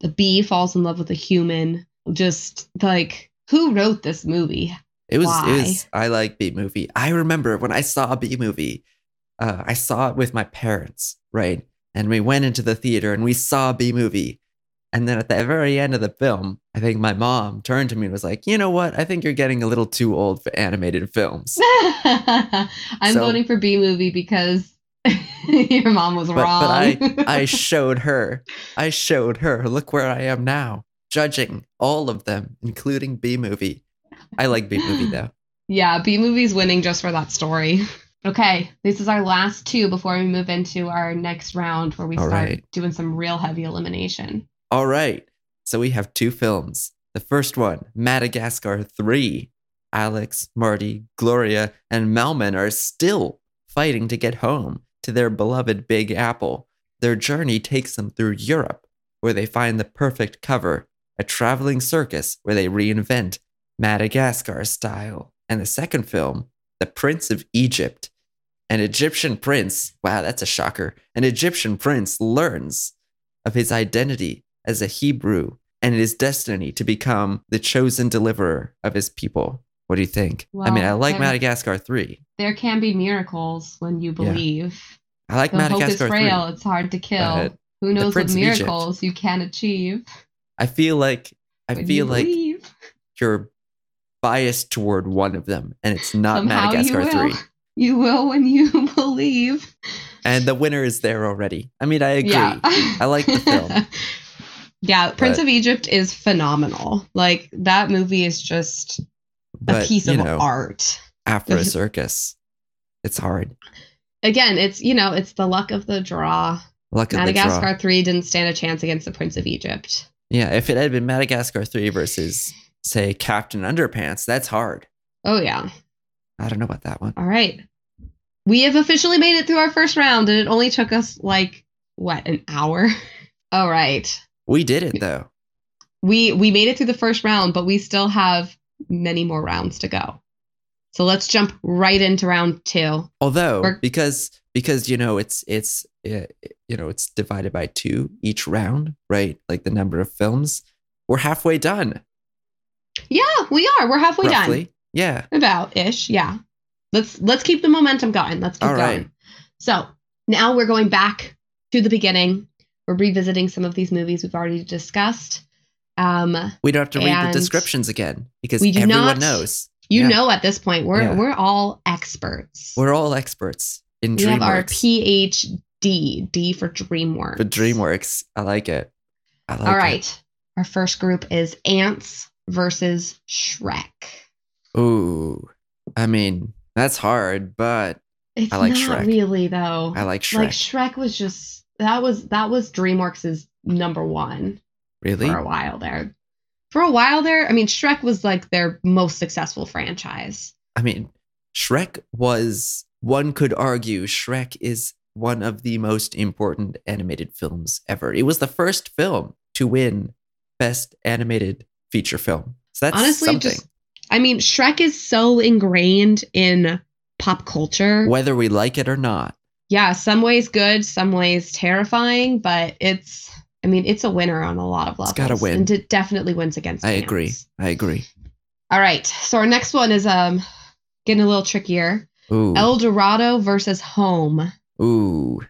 The bee falls in love with a human. Just like who wrote this movie? It was. Why? It was. I like Bee Movie. I remember when I saw Bee Movie. Uh, I saw it with my parents, right? And we went into the theater and we saw Bee Movie. And then at the very end of the film, I think my mom turned to me and was like, "You know what? I think you're getting a little too old for animated films." I'm So- voting for B movie because your mom was But, wrong. but I, I showed her. I showed her. Look where I am now, judging all of them, including Bee Movie. I like Bee Movie though. Yeah, Bee Movie's winning just for that story. Okay, this is our last two before we move into our next round where we All start right. doing some real heavy elimination. All right. So we have two films. The first one, Madagascar 3. Alex, Marty, Gloria, and Melman are still fighting to get home to their beloved Big Apple. Their journey takes them through Europe, where they find the perfect cover, a traveling circus where they reinvent Madagascar style. And the second film, The Prince of Egypt. An Egyptian prince, wow, that's a shocker. An Egyptian prince learns of his identity as a Hebrew and his destiny to become the chosen deliverer of his people. What do you think? I mean, I like there- Madagascar 3. There can be miracles when you Yeah. believe. I like the hope is Madagascar 3. frail, it's hard to kill. Who knows what Prince of Egypt- miracles you can achieve? I feel like I when feel you like believe. you're biased toward one of them and it's not Somehow Madagascar you 3. You will when you believe. And the winner is there already. I mean, I agree. Yeah. I like the film. yeah, Prince But- of Egypt is phenomenal. Like that movie is just a piece of know, art. Afro Circus. It's hard. Again, it's you know, it's the luck of the draw. Luck of the Madagascar draw. 3 didn't stand a chance against the Prince of Egypt. Yeah, if it had been Madagascar 3 versus, say, Captain Underpants, that's hard. Oh yeah. I don't know about that one. All right. We have officially made it through our first round and it only took us like what, an hour? All right. We did it though. We we made it through the first round, but we still have many more rounds to go. So let's jump right into round two. Although We're- because because you know it's it's uh, you know it's divided by two each round, right? Like the number of films. We're halfway done. Yeah, we are. We're halfway done. Yeah. About ish. Yeah. Let's let's keep the momentum going. Let's keep All going. right. So now we're going back to the beginning. We're revisiting some of these movies we've already discussed. Um, We don't have to read the descriptions again because we do everyone not- knows. you Yeah. know at this point we're Yeah. we're all experts. We're all experts in DreamWorks. we have our PhD, D for DreamWorks. For DreamWorks. I like it. I like All it. right. Our first group is Antz versus Shrek. Ooh. I mean, that's hard, but It's I like not Shrek. really though. I like Shrek. Like Shrek was just that was that was DreamWorks' number one really? for a while there. For a while there, I mean, Shrek was like their most successful franchise. I mean, Shrek was, one could argue, Shrek is one of the most important animated films ever. It was the first film to win Best Animated Feature Film. So that's Honestly, something. just I mean, Shrek is so ingrained in pop culture. Whether we like it or not. Yeah, some ways good, some ways terrifying, but it's mean, it's a winner on a lot of levels. It's gotta win. And it definitely wins against I Antz. agree. I agree. All right. So our next one is um getting a little trickier. Ooh. El Dorado versus Home. Ooh.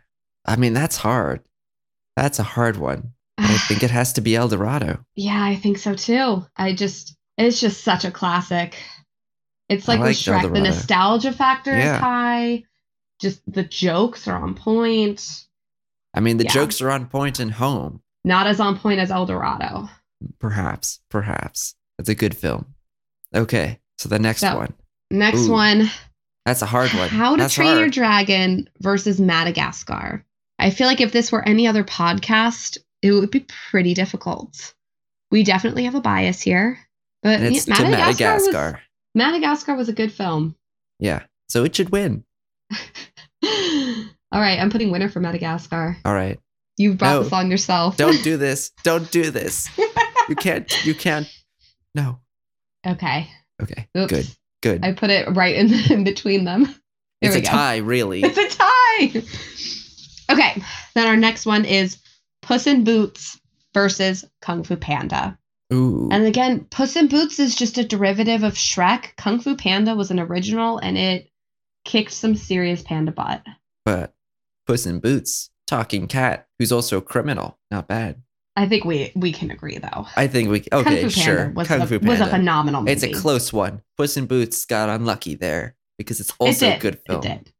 I mean, that's hard. That's a hard one. I think it has to be El Dorado. yeah, I think so too. I just it's just such a classic. It's like, like Shrek, the nostalgia factor Yeah. is high. Just the jokes are on point. I mean, the Yeah. jokes are on point and home. Not as on point as El Dorado. Perhaps. Perhaps. That's a good film. Okay. So the next So, one. Next Ooh, one. That's a hard one. How to That's Train Your. Dragon versus Madagascar. I feel like if this were any other podcast, it would be pretty difficult. We definitely have a bias here, but yeah, Madagascar, Madagascar. Was, Madagascar was a good film. Yeah. So it should win. All right, I'm putting winner for Madagascar. All right. You brought No. this on yourself. Don't do this. Don't do this. You can't. You can't. No. okay. Okay. Oops. Good. Good. I put it right in, in between them. There it's a go. tie, really. It's a tie. Okay, then our next one is Puss in Boots versus Kung Fu Panda. Ooh. And again, Puss in Boots is just a derivative of Shrek. Kung Fu Panda was an original and it kicked some serious panda butt. But Puss in Boots, talking cat, who's also a criminal. Not bad. I think we we can agree though. I think we. Kung Okay, Fu sure. Panda was, Kung a, Fu was a phenomenal movie. It's a close one. Puss in Boots got unlucky there because it's It also a good film. It did.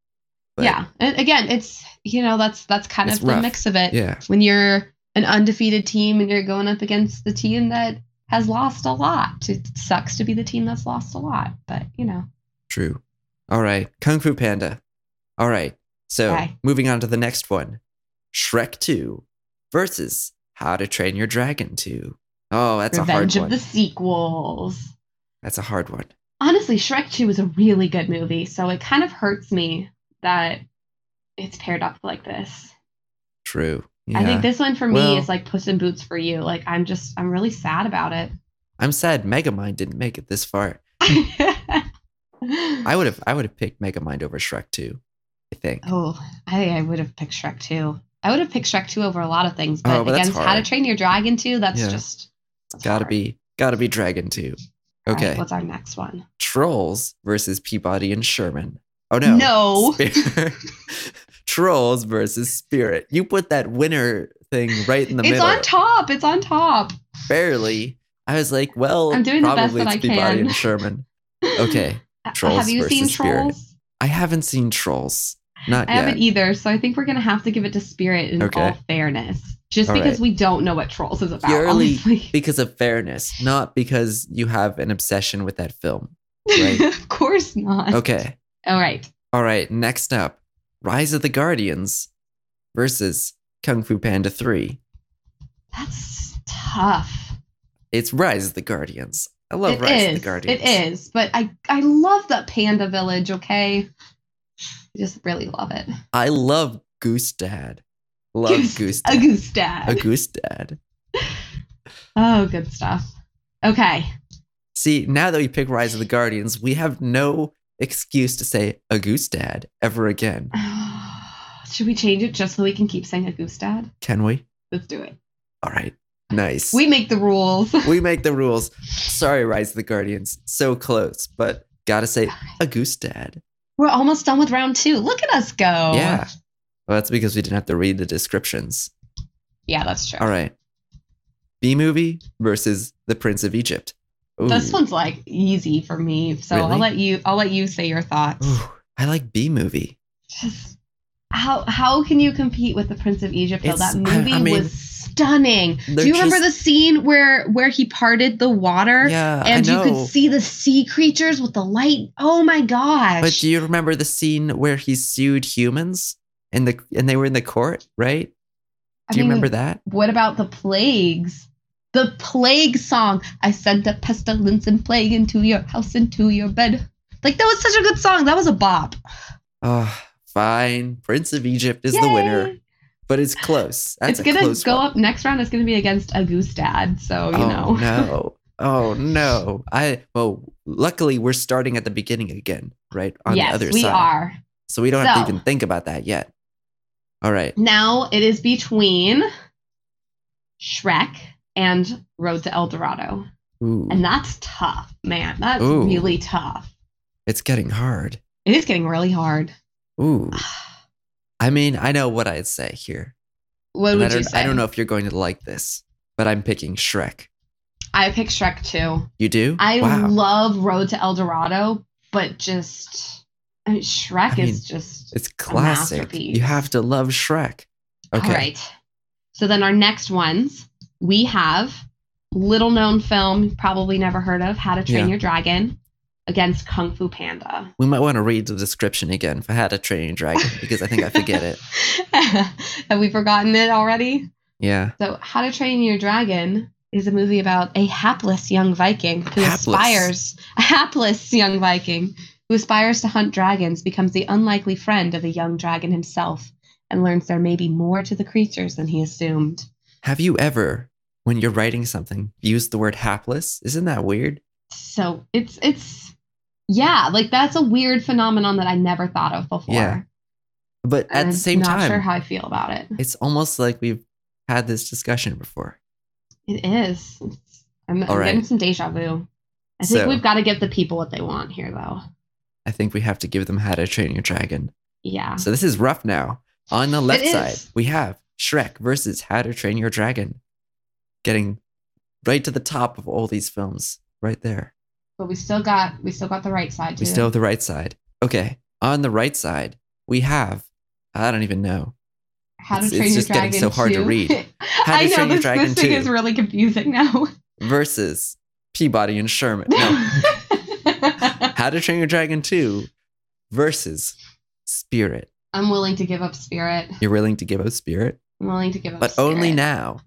but yeah. And again, it's you know, that's that's kind of the rough. mix of it. Yeah. When you're an undefeated team and you're going up against the team that has lost a lot. It sucks to be the team that's lost a lot, but you know. True. All right. Kung Fu Panda. All right. So moving on to the next one Shrek 2 versus How to Train Your Dragon 2. Oh, that's Revenge a of hard the one. sequels. That's a hard one. honestly, Shrek 2 is a really good movie, so it kind of hurts me that it's paired up like this. True. I think this one for me Well- is like Puss in Boots for you. Like I'm just I'm really sad about it. I'm sad Megamind didn't make it this far. I would have I would have picked Megamind over Shrek 2. I think. oh, I think I would have picked Shrek 2. I would have picked Shrek 2 over a lot of things, but, Oh, but that's against How to. Train Your Dragon 2, that's Yeah. just that's Gotta hard. be gotta be Dragon 2. All right, Okay. what's our next one? Trolls versus Peabody and Sherman. Oh no. No. Spirit. Trolls versus Spirit. You put that winner thing right in the it's middle. It's on top. It's on top. Barely. I was like, well, I'm doing the best probably that it's I Peabody can. and Sherman. Okay. Uh, Trolls have you seen Spirit. Trolls? I haven't seen Trolls. Not I yet. haven't either, so I think we're gonna have to give it to Spirit in Okay. all fairness, just All because right. we don't know what Trolls is about. Purely honestly. because of fairness, not because you have an obsession with that film. right. of course not. Okay. All right. All right. Next up Rise of the Guardians versus Kung Fu Panda 3. That's tough. It's Rise of the Guardians. I love It Rise of the Guardians. It is, but I I love that Panda Village. Okay, just really love it. I love Goose Dad. Love Goose- Goose A Dad. goose dad. A Goose Dad. oh, good stuff. Okay. See, now that we pick Rise of the Guardians, we have no excuse to say a goose dad ever again. Should we change it just so we can keep saying a goose dad? Can we? Let's do it. All right. Nice. We make the rules. we make the rules. Sorry, Rise of the Guardians. So close, but gotta say a goose dad. We're almost done with round two. Look at us go. Yeah. Well, that's because we didn't have to read the descriptions. Yeah, that's true. All right. Bee Movie versus The Prince of Egypt. This one's like easy for me. So I'll let you I'll let you say your thoughts. Ooh, I like Bee Movie. Just how how can you compete with the Prince of Egypt though? It's- That I- movie I mean, was stunning. Do they're you remember just- the scene where where he parted the water? Yeah, and you could see the sea creatures with the light. Oh my gosh. But do you remember the scene where he sued humans and the and they were in the court, right? I Do you mean, remember that? What about the plagues? The plague song. I sent a pestilence and plague into your house, into your bed. Like that was such a good song. That was a bop. Oh, fine. Prince of Egypt is the winner, Yay. But it's close. That's it's gonna close go one. up next round. It's gonna be against a goose dad. So you oh know. no. Oh no. I well, luckily we're starting at the beginning again, right? On yes, the other we side. We are. So we don't have to even think about that yet. All right. Now it is between Shrek and Road to El Dorado. Ooh. And that's tough, man. That's Ooh. really tough. it's getting hard. It is getting really hard. Ooh. I mean, I know what I'd say here. What And would you say? I don't know if you're going to like this, but I'm picking Shrek. I pick Shrek too. You do? I wow. love Road to El Dorado, but just I mean, Shrek I mean, is just it's classic. You have to love Shrek. Okay. all right. So then our next ones we have little known film, probably never heard of, How to Train Yeah. Your Dragon against Kung Fu Panda. We might want to read the description again for How to Train Your Dragon because I think I forget it. Have we forgotten it already? Yeah. So, How to Train Your Dragon is a movie about a hapless young Viking who Hapless. aspires a hapless young Viking who aspires to hunt dragons, becomes the unlikely friend of a young dragon himself, and learns there may be more to the creatures than he assumed. Have you ever, when you're writing something, used the word hapless? Isn't that weird? So it's it's yeah, like that's a weird phenomenon that I never thought of before. Yeah. But at And the same time I'm not time, sure how I feel about it. it's almost like we've had this discussion before. It is. It's- I'm, I'm right. getting some deja vu. I think So- we've got to give the people what they want here, though. I think we have to give them How to Train Your Dragon. Yeah. So this is rough now. On the left side, we have Shrek versus How to Train Your Dragon. Getting right to the top of all these films, right there. But we still got we still got the right side too. We still have the right side. Okay. On the right side, we have, I don't even know. How it's- to Train it's Your just getting Dragon so hard to 2. read. to I know Train Your this, Dragon this thing 2. is really confusing now. versus Peabody and Sherman. No. How to Train Your Dragon 2 versus Spirit. I'm willing to give up Spirit. You're willing to give up Spirit, I'm willing to give up but Spirit. only now.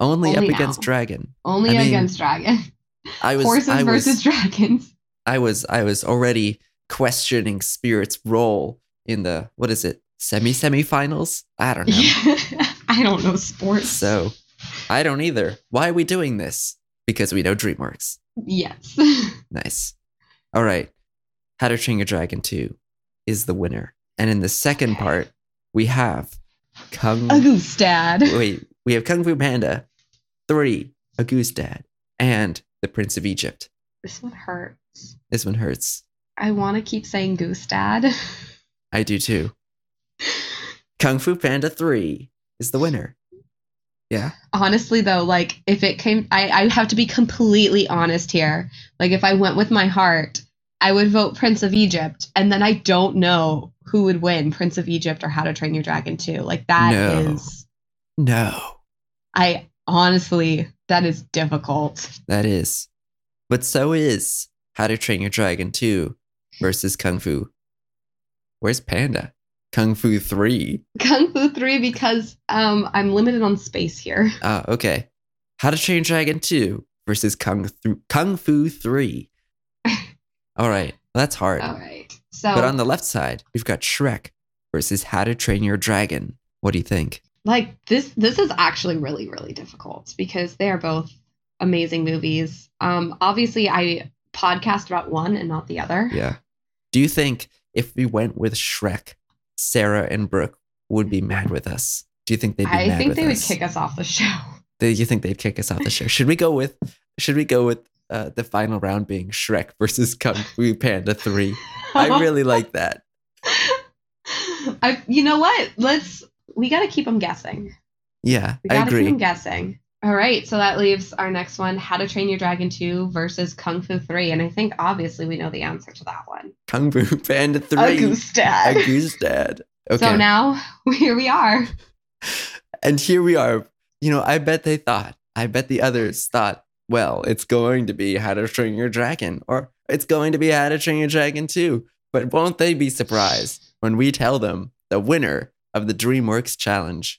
Only, Only up against. Dragon. Only I mean, against Dragon. I was Horses I was versus dragons. I was I was already questioning Spirit's role in the what is it? Semi semifinals? I don't know. I don't know sports. So I don't either. Why are we doing this? Because we know DreamWorks. yes. Nice. All right. How to Train Your Dragon 2 is the winner. And in the second Okay. part, we have Kung A goose dad. Wait, we have Kung Fu Panda 3, A Goose Dad, and The Prince of Egypt. This one hurts. This one hurts. I want to keep saying goose dad. I do too. Kung Fu Panda 3 is the winner. Yeah. Honestly, though, like if it came, I, I have to be completely honest here. Like if I went with my heart, I would vote Prince of Egypt, and then I don't know who would win, Prince of Egypt or How to Train Your Dragon 2. Like that is, No. No, I honestly, that is difficult. that is. But so is How to Train Your Dragon 2 versus Kung Fu. Where's Panda? Kung Fu 3. Kung Fu 3 because um I'm limited on space here. Ah, okay. How to Train Dragon 2 versus Kung, Fu Kung Fu 3. All right. Well, that's hard. All right. So But on the left side, we've got Shrek versus How to Train Your Dragon. What do you think? Like this this is actually really really difficult because they are both amazing movies. Um obviously I podcast about one and not the other. Yeah. Do you think if we went with Shrek, Sarah and Brooke would be mad with us? Do you think they'd be I mad think with they would kick us off the show. Do you think they'd kick us off the show? Should we go with should we go with uh, the final round being Shrek versus Kung Fu Panda 3? I really like that. I, you know what? Let's. We got to keep them guessing. Yeah, We I got to keep agree. them guessing. All right, so that leaves our next one: How to Train Your Dragon Two versus Kung Fu Three, and I think obviously we know the answer to that one. Kung Fu Panda 3. Agustad. Agustad. Okay. So now here we are. and here we are. You know, I bet they thought, I bet the others thought, well, it's going to be How to Train Your Dragon, or it's going to be How to Train Your Dragon 2. But won't they be surprised when we tell them the winner of the DreamWorks challenge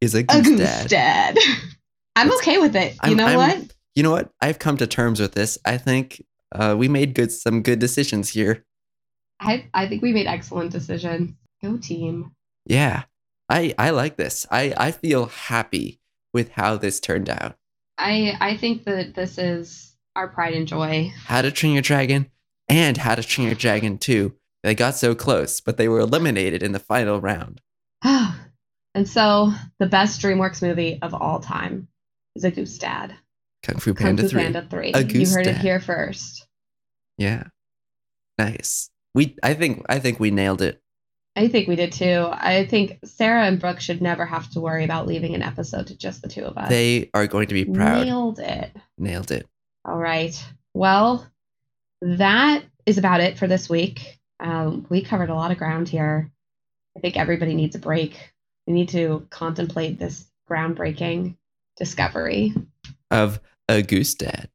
is Agustad? Agustad. I'm okay with it. You I'm- know I'm- what? You know what? I've come to terms with this. I think uh, we made good some good decisions here. I I think we made excellent decisions. Go team. Yeah, I I like this. I I feel happy with how this turned out. I I think that this is our pride and joy. How to Train Your Dragon and How to Train Your Dragon 2. They got so close, but they were eliminated in the final round. and so the best DreamWorks movie of all time is Agustad. Kung Fu Kung Panda Fu 3. Panda 3. You heard it here first. Yeah. Nice. We I think I think we nailed it. I think we did too. I think Sarah and Brooke should never have to worry about leaving an episode to just the two of us. They are going to be proud. Nailed it. Nailed it. All right. Well, that is about it for this week. Um, we covered a lot of ground here. I think everybody needs a break. We need to contemplate this groundbreaking discovery. Of Agustad.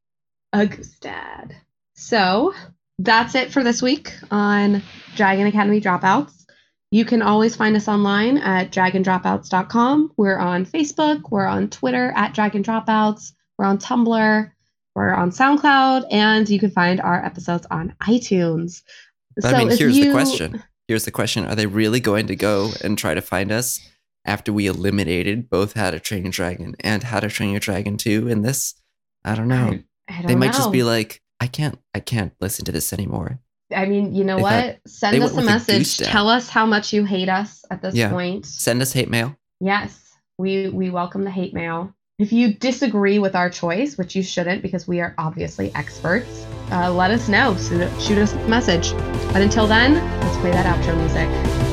Agustad. So that's it for this week on Dragon Academy Dropouts. You can always find us online at dragondropouts.com. We're on Facebook, we're on Twitter at Dragon Dropouts, we're on Tumblr, we're on SoundCloud, and you can find our episodes on iTunes. I mean, here's the question. Here's the question. Are they really going to go and try to find us after we eliminated both How to Train Your Dragon and How to Train Your Dragon 2 in this? I don't know. I, don't they might just be like, I can't I can't listen to this anymore. I mean, you know They what? Send us a message. Tell us how much you hate us at this Yeah. point. Send us hate mail. Yes, we we welcome the hate mail. If you disagree with our choice, which you shouldn't because we are obviously experts, uh, let us know. Shoot, us a message. But until then, let's play that outro music.